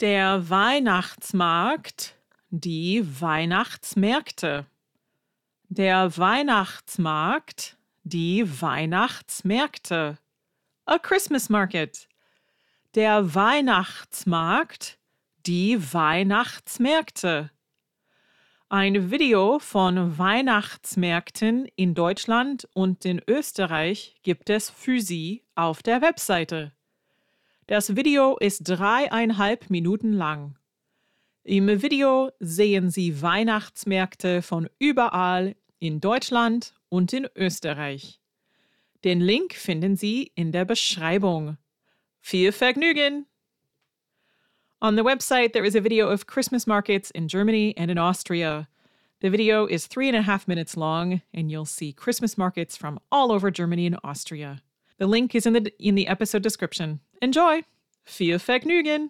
Der Weihnachtsmarkt, die Weihnachtsmärkte. Der Weihnachtsmarkt, die Weihnachtsmärkte. A Christmas market. Der Weihnachtsmarkt, die Weihnachtsmärkte. Ein Video von Weihnachtsmärkten in Deutschland und in Österreich gibt es für Sie auf der Webseite. Das Video ist dreieinhalb Minuten lang. Im Video sehen Sie Weihnachtsmärkte von überall in Deutschland und in Österreich. Den Link finden Sie in der Beschreibung. Viel Vergnügen! On the website, there is a video of Christmas markets in Germany and in Austria. The video is three and a half minutes long, and you'll see Christmas markets from all over Germany and Austria. The link is in the, in the episode description. Enjoy! Viel Vergnügen!